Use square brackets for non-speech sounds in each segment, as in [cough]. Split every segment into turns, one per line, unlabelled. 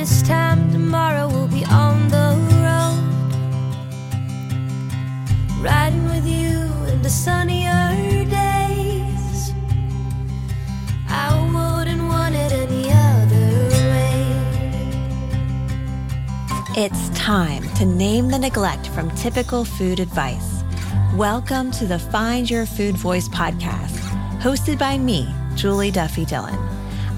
This time tomorrow we'll be on the road. Riding with you in the sunnier days. I wouldn't want it any other way.
It's time to name the neglect from typical food advice. Welcome to the Find Your Food Voice podcast, hosted by me, Julie Duffy Dillon.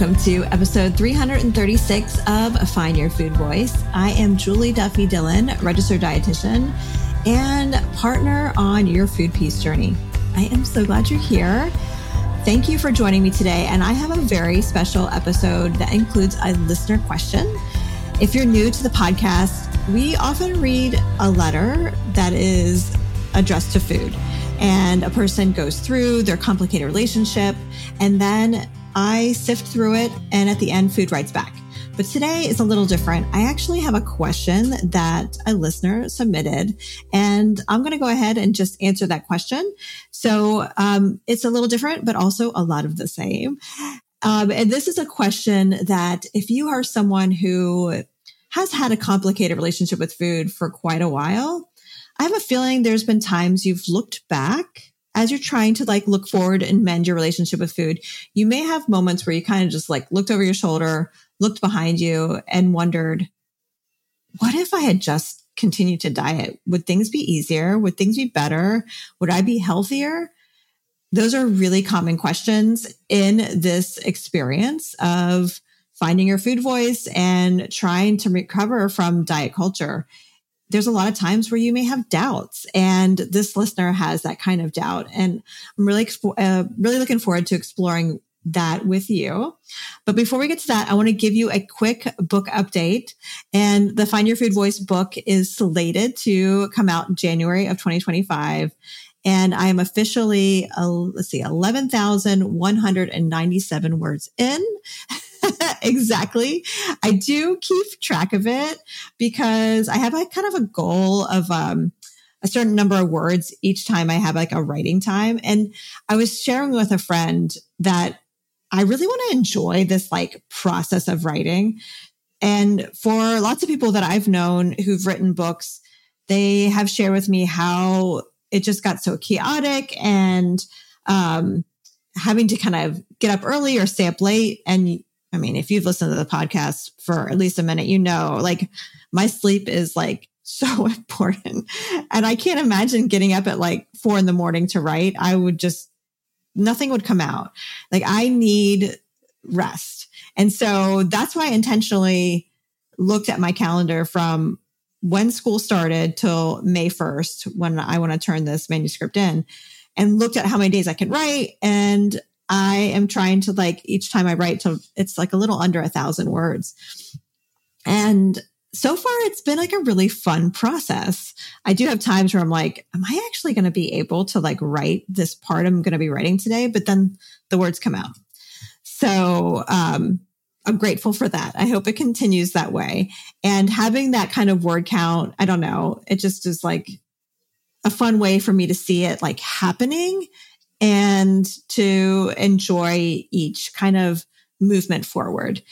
Welcome to episode 336 of Find Your Food Voice. I am Julie Duffy Dillon, registered dietitian and partner on your food peace journey. I am so glad you're here. Thank you for joining me today. And I have a very special episode that includes a listener question. If you're new to the podcast, we often read a letter that is addressed to food and a person goes through their complicated relationship and then I sift through it and at the end food writes back. But today is a little different. I actually have a question that a listener submitted and I'm going to go ahead and just answer that question. So, um, it's a little different, but also a lot of the same. Um, and this is a question that if you are someone who has had a complicated relationship with food for quite a while, I have a feeling there's been times you've looked back as you're trying to like look forward and mend your relationship with food. You may have moments where you kind of just like looked over your shoulder, looked behind you and wondered, what if I had just continued to diet? Would things be easier? Would things be better? Would I be healthier? Those are really common questions in this experience of finding your food voice and trying to recover from diet culture there's a lot of times where you may have doubts and this listener has that kind of doubt and i'm really uh, really looking forward to exploring that with you but before we get to that i want to give you a quick book update and the find your food voice book is slated to come out january of 2025 and I am officially, uh, let's see, 11,197 words in. [laughs] [laughs] exactly. I do keep track of it because I have a kind of a goal of, um, a certain number of words each time I have like a writing time. And I was sharing with a friend that I really want to enjoy this like process of writing. And for lots of people that I've known who've written books, they have shared with me how it just got so chaotic and, um, having to kind of get up early or stay up late. And I mean, if you've listened to the podcast for at least a minute, you know, like my sleep is like [laughs] so important. And I can't imagine getting up at like four in the morning to write. I would just, nothing would come out. Like I need rest. And so that's why I intentionally looked at my calendar from when school started till May 1st, when I want to turn this manuscript in and looked at how many days I can write. And I am trying to like each time I write to it's like a little under a thousand words. And so far it's been like a really fun process. I do have times where I'm like, am I actually going to be able to like write this part I'm going to be writing today? But then the words come out. So, um, I'm grateful for that. I hope it continues that way. And having that kind of word count, I don't know, it just is like a fun way for me to see it like happening and to enjoy each kind of movement forward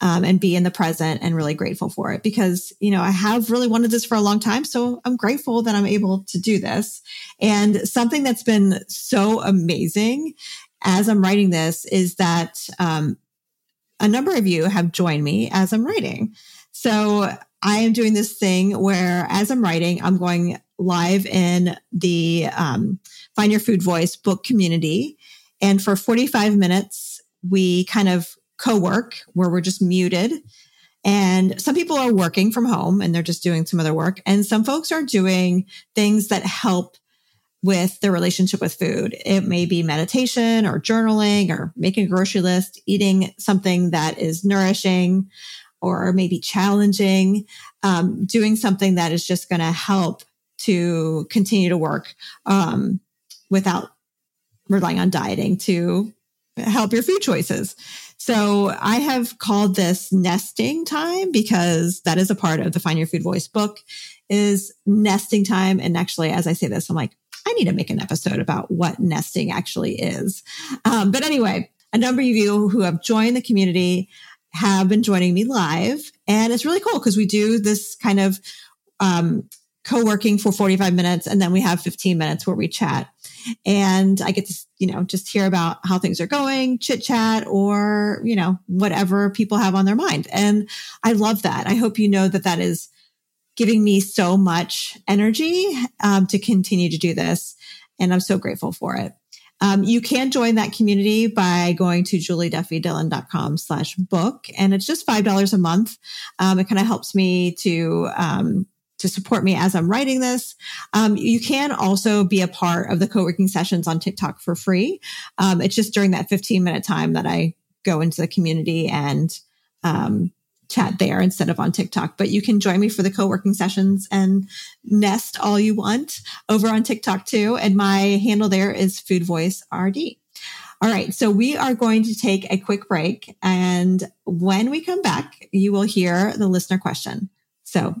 um, and be in the present and really grateful for it because, you know, I have really wanted this for a long time. So I'm grateful that I'm able to do this. And something that's been so amazing as I'm writing this is that um, a number of you have joined me as I'm writing. So I am doing this thing where as I'm writing, I'm going live in the um, Find Your Food Voice book community. And for 45 minutes, we kind of co-work where we're just muted. And some people are working from home and they're just doing some other work. And some folks are doing things that help with their relationship with food. It may be meditation or journaling or making a grocery list, eating something that is nourishing or maybe challenging, um, doing something that is just going to help to continue to work um, without relying on dieting to help your food choices. So I have called this nesting time because that is a part of the Find Your Food Voice book is nesting time. And actually, as I say this, I'm like, I need to make an episode about what nesting actually is. Um, but anyway, a number of you who have joined the community have been joining me live. And it's really cool because we do this kind of um, co-working for 45 minutes and then we have 15 minutes where we chat. And i get to you know just hear about how things are going chit chat or you know whatever people have on their mind. And i love that. I hope you know that that is giving me so much energy um, to continue to do this and i'm so grateful for it. Um, you can join that community by going to julieduffydillon.com slash book and it's just $5 a month. Um, it kind of helps me to um, to support me as I'm writing this. Um, you can also be a part of the co-working sessions on TikTok for free. Um, it's just during that 15 minute time that I go into the community and um, chat there instead of on TikTok. But you can join me for the co-working sessions and nest all you want over on TikTok too. And my handle there is Food Voice RD. All right. So we are going to take a quick break. And when we come back, you will hear the listener question. So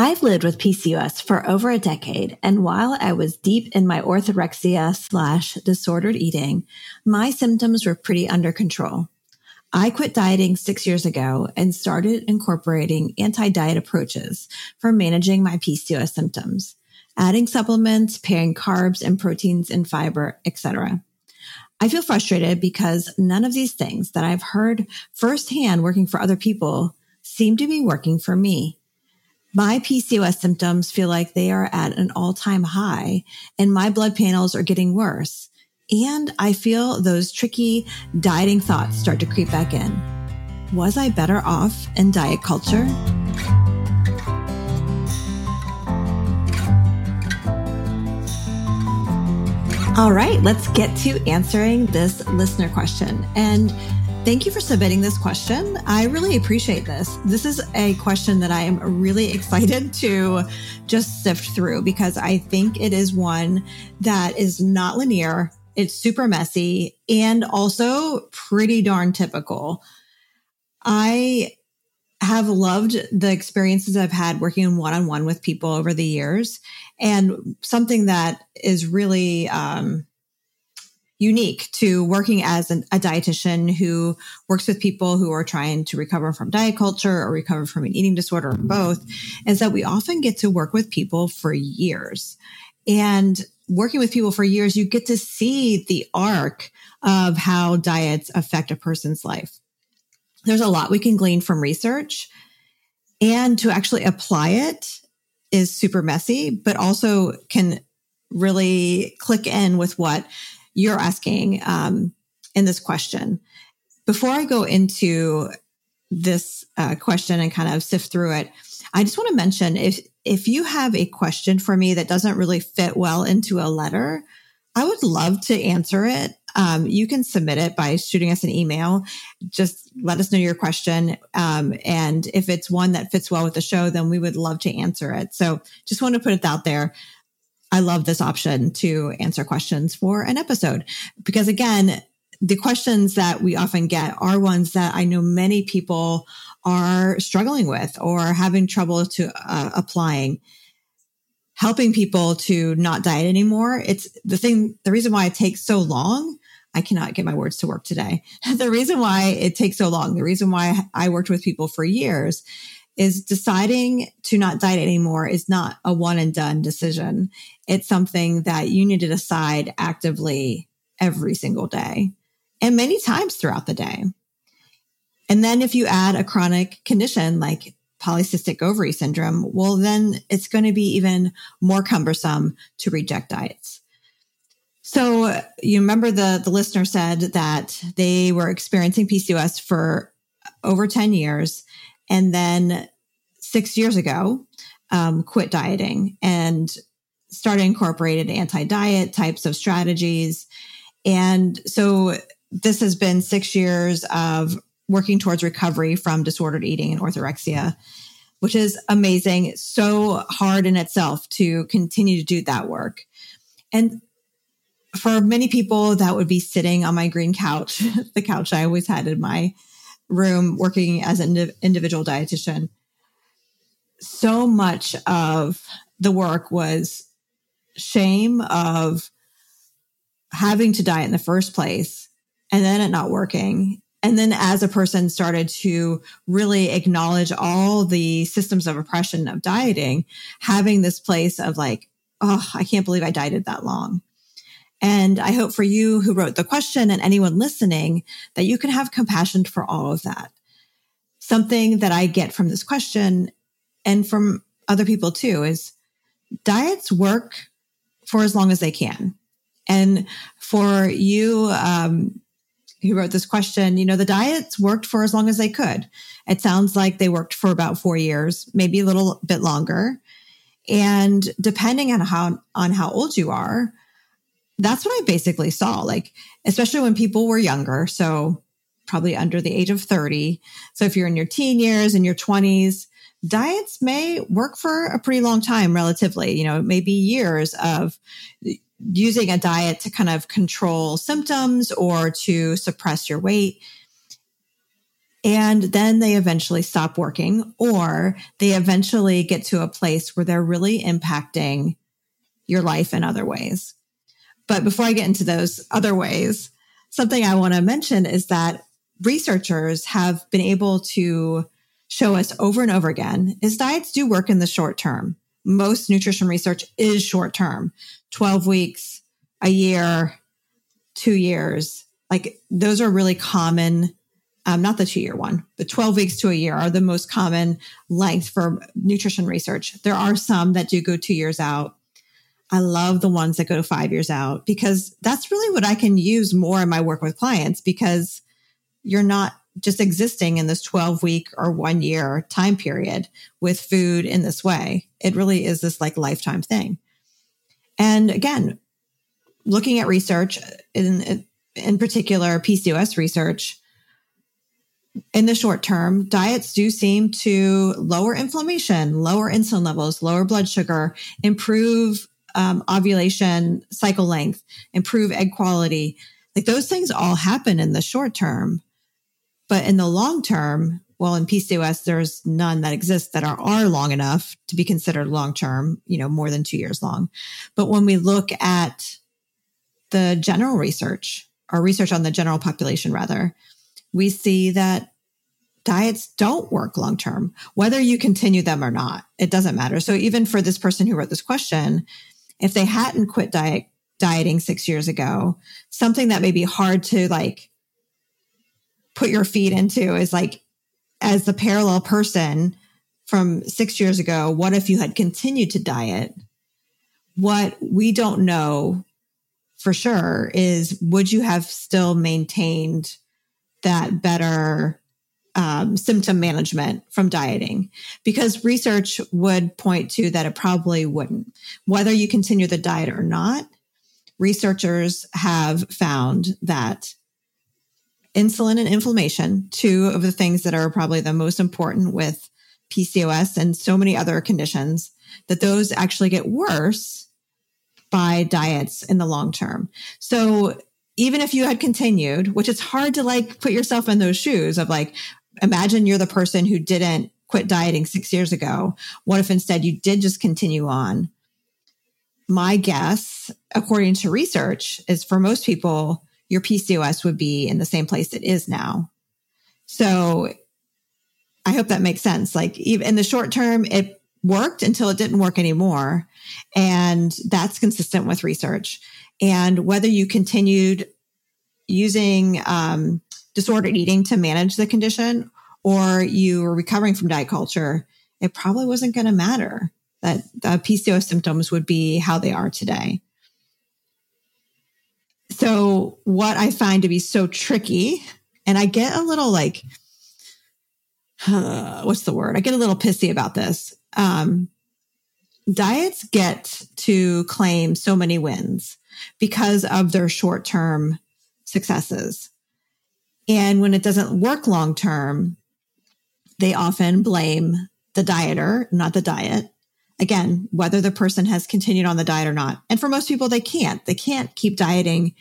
I've lived with PCOS for over a decade, and while I was deep in my orthorexia slash disordered eating, my symptoms were pretty under control. I quit dieting six years ago and started incorporating anti-diet approaches for managing my PCOS symptoms, adding supplements, pairing carbs and proteins and fiber, etc. I feel frustrated because none of these things that I've heard firsthand working for other people seem to be working for me. My PCOS symptoms feel like they are at an all time high and my blood panels are getting worse. And I feel those tricky dieting thoughts start to creep back in. Was I better off in diet culture? All right, let's get to answering this listener question. And Thank you for submitting this question. I really appreciate this. This is a question that I am really [laughs] excited to just sift through because I think it is one that is not linear. It's super messy and also pretty darn typical. I have loved the experiences I've had working one on one with people over the years. And something that is really, um, unique to working as an, a dietitian who works with people who are trying to recover from diet culture or recover from an eating disorder or both is that we often get to work with people for years. And working with people for years, you get to see the arc of how diets affect a person's life.
there's a lot we can glean from research and to actually apply it is super messy, but also can really click in with what you're asking um, in this question. Before I go into this uh, question and kind of sift through it, I just want to mention if if you have a question for me that doesn't really fit well into a letter, I would love to answer it. Um, you can submit it by shooting us an email. Just let us know your question. Um, and if it's one that fits well with the show, then we would love to answer it. So just want to put it out there. I love this option to answer questions for an episode because again, the questions that we often get are ones that I know many people are struggling with or having trouble to uh, applying helping people to not diet anymore. It's the thing, the reason why it takes so long. I cannot get my words to work today. [laughs] the reason why it takes so long, the reason why I worked with people for years is deciding to not diet anymore is not a one and done decision. It's something that you need to decide actively every single day and many times throughout the day. And then if you add a chronic condition like polycystic ovary syndrome, well, then it's going to be even more cumbersome to reject diets. So you remember the, the listener said that they were experiencing PCOS for over 10 years. And then six years ago, um, quit dieting and started incorporated anti-diet types of strategies. And so this has been six years of working towards recovery from disordered eating and orthorexia, which is amazing. So hard in itself to continue to do that work. And for many people, that would be sitting on my green couch, [laughs] the couch I always had in my room working as an individual dietitian. So much of the work was shame of having to diet in the first place and then it not working and then as a person started to really acknowledge all the systems of oppression of dieting, having this place of like, oh, I can't believe I dieted that long. And I hope for you who wrote the question and anyone listening that you can have compassion for all of that. Something that I get from this question and from other people too is diets work for as long as they can. And for you, um, who wrote this question, you know, the diets worked for as long as they could. It sounds like they worked for about four years, maybe a little bit longer. And depending on how, on how old you are, that's what I basically saw. Like, especially when people were younger. So probably under the age of 30. So if you're in your teen years and your 20s, diets may work for a pretty long time relatively, you know, maybe years of using a diet to kind of control symptoms or to suppress your weight. And then they eventually stop working or they eventually get to a place where they're really impacting your life in other ways. But before I get into those other ways, something I want to mention is that researchers have been able to show us over and over again is diets do work in the short term most nutrition research is short term 12 weeks, a year, two years. Like those are really common. Um, not the two year one, but 12 weeks to a year are the most common length for nutrition research. There are some that do go two years out. I love the ones that go five years out because that's really what I can use more in my work with clients because you're not just existing in this 12 week or one year time period with food in this way. It really is this like lifetime thing. And again, looking at research in, in particular, PCOS research, in the short term, diets do seem to lower inflammation, lower insulin levels, lower blood sugar, improve um, ovulation cycle length, improve egg quality. Like those things all happen in the short term. But in the long term, well, in PCOS, there's none that exist that are, are long enough to be considered long term, you know, more than two years long. But when we look at the general research or research on the general population, rather, we see that diets don't work long term, whether you continue them or not. It doesn't matter. So even for this person who wrote this question, if they hadn't quit diet, dieting six years ago, something that may be hard to like put your feet into is like, as the parallel person from six years ago, what if you had continued to diet? What we don't know for sure is would you have still maintained that better um, symptom management from dieting? Because research would point to that it probably wouldn't. Whether you continue the diet or not, researchers have found that insulin and inflammation, two of the things that are probably the most important with PCOS and so many other conditions, that those actually get worse by diets in the long term. So even if you had continued, which it's hard to like put yourself in those shoes of like, imagine you're the person who didn't quit dieting six years ago. What if instead you did just continue on? My guess, according to research, is for most people, your PCOS would be in the same place it is now. So I hope that makes sense. Like in the short term, it worked until it didn't work anymore. And that's consistent with research. And whether you continued using um, disordered eating to manage the condition or you were recovering from diet culture, it probably wasn't going to matter that the PCOS symptoms would be how they are today. So, what I find to be so tricky, and I get a little like, uh, [sighs] what's the word? I get a little pissy about this. Um, diets get to claim so many wins because of their short term successes. And when it doesn't work long term, they often blame the dieter, not the diet. Again, whether the person has continued on the diet or not. And for most people, they can't. They can't keep dieting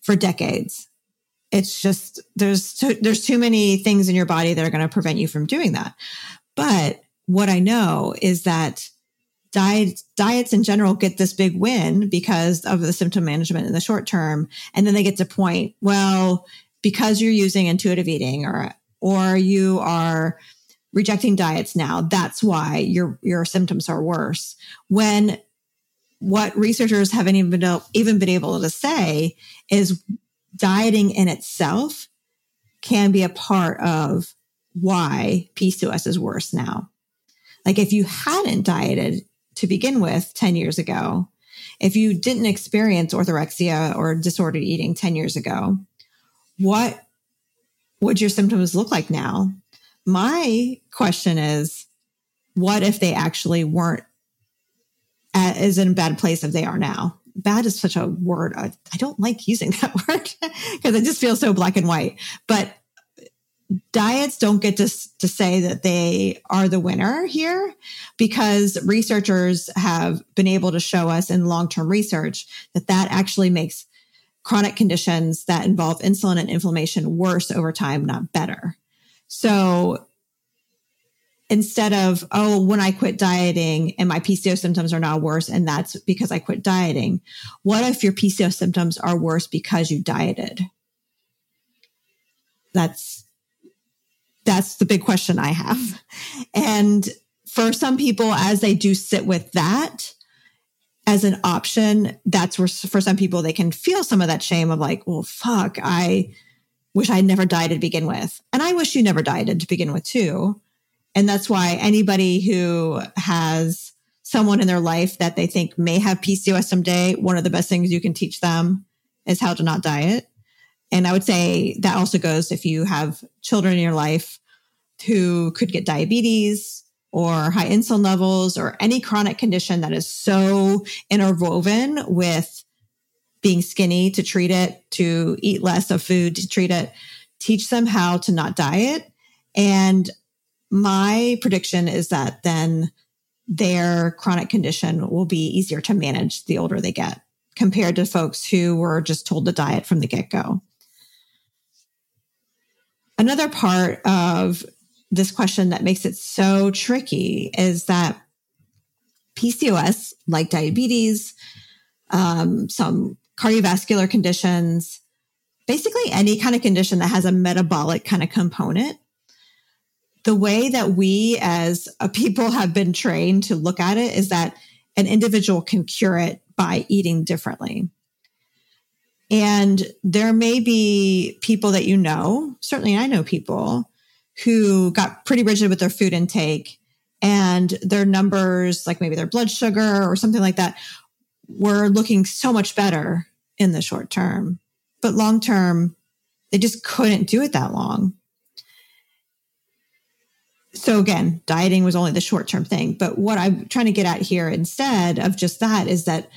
for decades. It's just there's too, there's too many things in your body that are going to prevent you from doing that. But what I know is that diet, diets in general get this big win because of the symptom management in the short term. And then they get to point, well, because you're using intuitive eating or, or you are rejecting diets now, that's why your, your symptoms are worse. When what researchers haven't even been, even been able to say is dieting in itself can be a part of why PCOS is worse now. Like if you hadn't dieted to begin with 10 years ago, if you didn't experience orthorexia or disordered eating 10 years ago, what would your symptoms look like now? My question is, what if they actually weren't at, is in a bad place if they are now? Bad is such a word. I, I don't like using [laughs] that word because it just feels so black and white. But diets don't get to, to say that they are the winner here because researchers have been able to show us in long-term research that that actually makes chronic conditions that involve insulin and inflammation worse over time, not better. So instead of, oh, when I quit dieting and my PCOS symptoms are now worse, and that's because I quit dieting, what if your PCOS symptoms are worse because you dieted? That's that's the big question I have. And for some people, as they do sit with that as an option, that's where for some people, they can feel some of that shame of like, well, fuck, I wish I never died to begin with. And I wish you never died to begin with too. And that's why anybody who has someone in their life that they think may have PCOS someday, one of the best things you can teach them is how to not diet. And I would say that also goes if you have children in your life who could get diabetes or high insulin levels or any chronic condition that is so interwoven with being skinny to treat it, to eat less of food to treat it, teach them how to not diet. And my prediction is that then their chronic condition will be easier to manage the older they get compared to folks who were just told to diet from the get go. Another part of this question that makes it so tricky is that PCOS, like diabetes, um, some cardiovascular conditions, basically any kind of condition that has a metabolic kind of component, the way that we as a people have been trained to look at it is that an individual can cure it by eating differently. And there may be people that you know, certainly I know people who got pretty rigid with their food intake and their numbers, like maybe their blood sugar or something like that, were looking so much better in the short term. But long term, they just couldn't do it that long. So again, dieting was only the short term thing. But what I'm trying to get at here instead of just that is that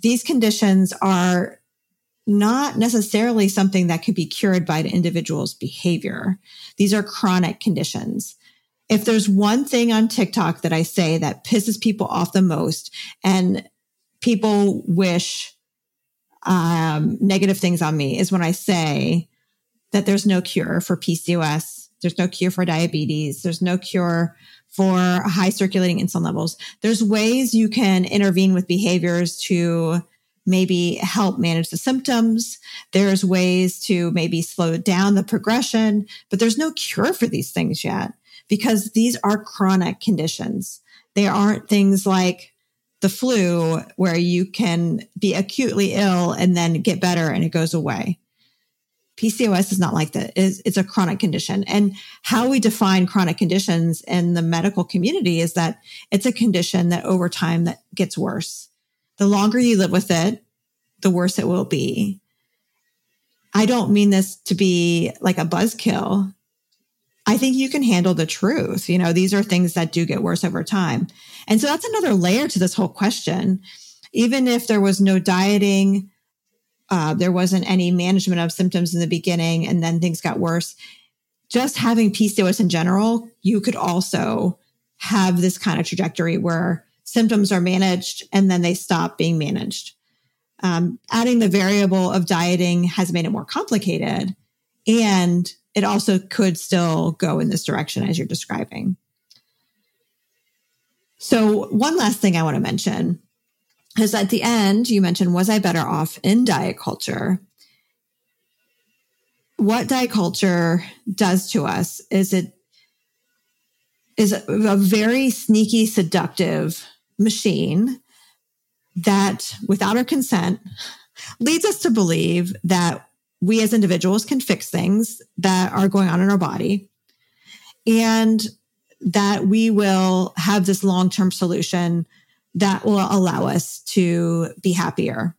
these conditions are not necessarily something that could be cured by the individual's behavior. These are chronic conditions. If there's one thing on TikTok that I say that pisses people off the most and people wish um, negative things on me is when I say that there's no cure for PCOS. There's no cure for diabetes. There's no cure for high circulating insulin levels. There's ways you can intervene with behaviors to maybe help manage the symptoms. There's ways to maybe slow down the progression, but there's no cure for these things yet because these are chronic conditions. They aren't things like the flu where you can be acutely ill and then get better and it goes away. PCOS is not like that. It's, a chronic condition. And how we define chronic conditions in the medical community is that it's a condition that over time that gets worse the longer you live with it, the worse it will be. I don't mean this to be like a buzzkill. I think you can handle the truth. You know, these are things that do get worse over time. And so that's another layer to this whole question. Even if there was no dieting, uh, there wasn't any management of symptoms in the beginning, and then things got worse. Just having PCOS in general, you could also have this kind of trajectory where symptoms are managed and then they stop being managed. Um, adding the variable of dieting has made it more complicated and it also could still go in this direction as you're describing. So, one last thing I want to mention is at the end, you mentioned, was I better off in diet culture? What diet culture does to us is it is a very sneaky, seductive machine that, without our consent, leads us to believe that we as individuals can fix things that are going on in our body and that we will have this long term solution that will allow us to be happier.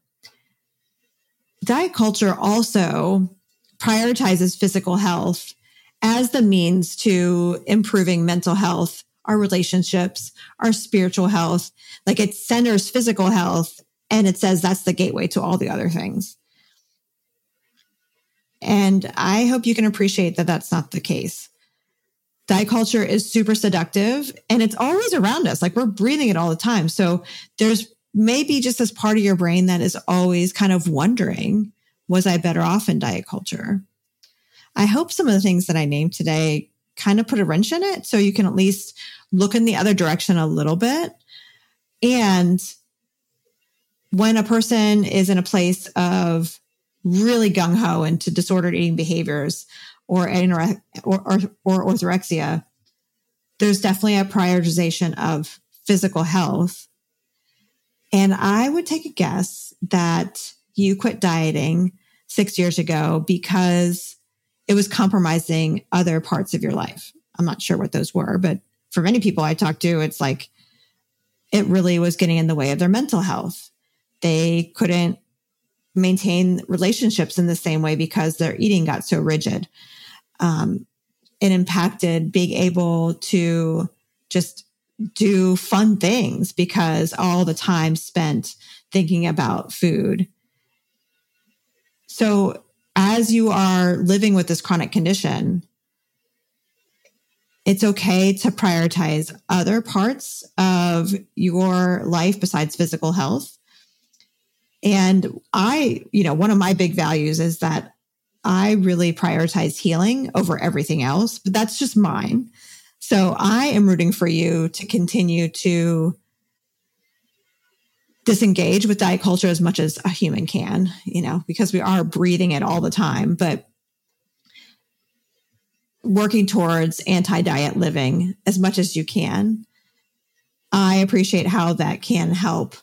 Diet culture also prioritizes physical health as the means to improving mental health our relationships, our spiritual health. Like it centers physical health and it says that's the gateway to all the other things. And I hope you can appreciate that that's not the case. Diet culture is super seductive and it's always around us. Like we're breathing it all the time. So there's maybe just this part of your brain that is always kind of wondering, was I better off in diet culture? I hope some of the things that I named today kind of put a wrench in it so you can at least look in the other direction a little bit. And when a person is in a place of really gung ho into disordered eating behaviors or, or, or, or orthorexia, there's definitely a prioritization of physical health. And I would take a guess that you quit dieting six years ago because it was compromising other parts of your life. I'm not sure what those were, but for many people I talked to, it's like it really was getting in the way of their mental health. They couldn't maintain relationships in the same way because their eating got so rigid. Um, it impacted being able to just do fun things because all the time spent thinking about food. So as you are living with this chronic condition, it's okay to prioritize other parts of your life besides physical health. And I, you know, one of my big values is that I really prioritize healing over everything else, but that's just mine. So I am rooting for you to continue to disengage with diet culture as much as a human can, you know, because we are breathing it all the time, but working towards anti diet living as much as you can. I appreciate how that can help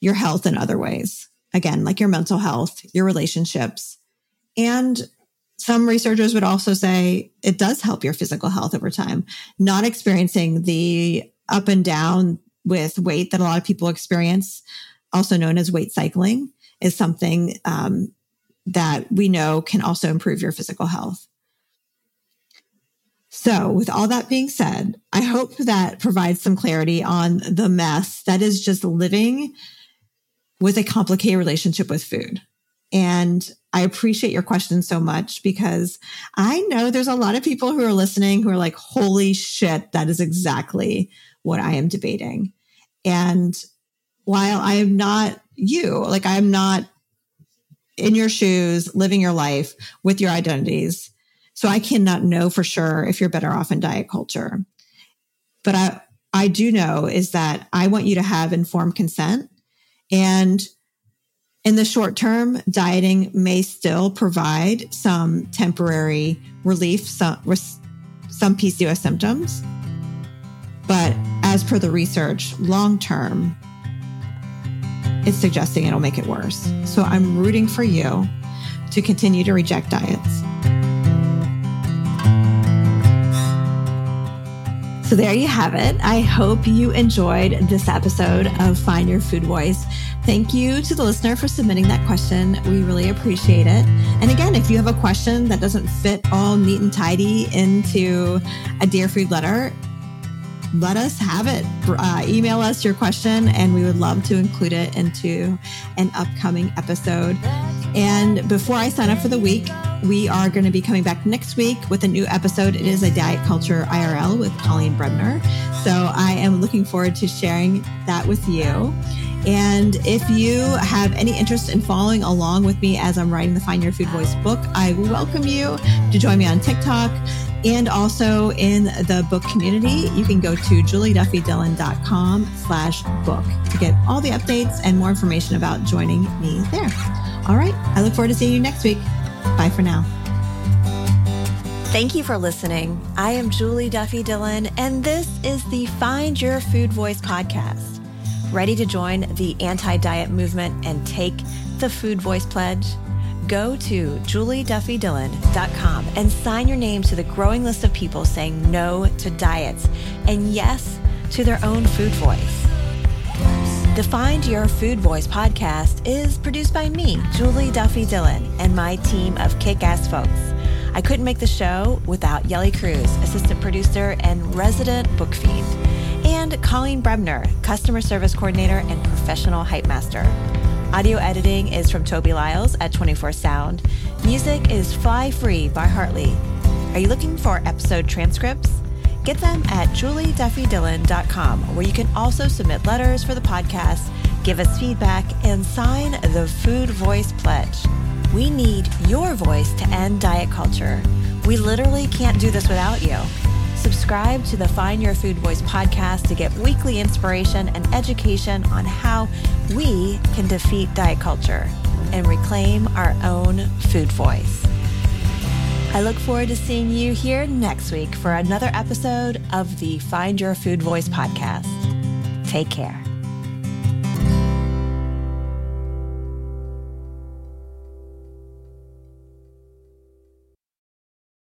your health in other ways. again, like your mental health, your relationships. And some researchers would also say it does help your physical health over time. Not experiencing the up and down with weight that a lot of people experience, also known as weight cycling, is something um, that we know can also improve your physical health. So, with all that being said, I hope that provides some clarity on the mess that is just living with a complicated relationship with food. And I appreciate your question so much because I know there's a lot of people who are listening who are like, holy shit, that is exactly what I am debating. And while I am not you, like I'm not in your shoes, living your life with your identities, so I cannot know for sure if you're better off in diet culture. But I, I do know is that I want you to have informed consent. And in the short term, dieting may still provide some temporary relief, some, some PCOS symptoms. But as per the research, long term, it's suggesting it'll make it worse. So I'm rooting for you to continue to reject diets. So there you have it. I hope you enjoyed this episode of Find Your Food Voice. Thank you to the listener for submitting that question. We really appreciate it. And again, if you have a question that doesn't fit all neat and tidy into a Dear Food letter, let us have it. Uh, email us your question, and we would love to include it into an upcoming episode. And before I sign up for the week, we are going to be coming back next week with a new episode. It is a diet culture IRL with Colleen Brebner. So I am looking forward to sharing that with you. And if you have any interest in following along with me as I'm writing the Find Your Food Voice book, I welcome you to join me on TikTok and also in the book community. You can go to julieduffydillon.com slash book to get all the updates and more information about joining me there. All right. I look forward to seeing you next week. Bye for now.
Thank you for listening. I am Julie Duffy Dillon, and this is the Find Your Food Voice podcast. Ready to join the anti diet movement and take the Food Voice Pledge? Go to julieduffydillon.com and sign your name to the growing list of people saying no to diets and yes to their own food voice. The Find Your Food Voice podcast is produced by me, Julie Duffy Dillon, and my team of kick ass folks. I couldn't make the show without Yelly Cruz, assistant producer and resident book fiend, and Colleen Brebner, customer service coordinator and professional hype master. Audio editing is from Toby Lyles at 24 Sound. Music is Fly Free by Hartley. Are you looking for episode transcripts? Get them at julieduffydillon.com, where you can also submit letters for the podcast, give us feedback, and sign the Food Voice Pledge. We need your voice to end diet culture. We literally can't do this without you. Subscribe to the Find Your Food Voice podcast to get weekly inspiration and education on how we can defeat diet culture and reclaim our own food voice. I look forward to seeing you here next week for another episode of the Find Your Food Voice podcast. Take care.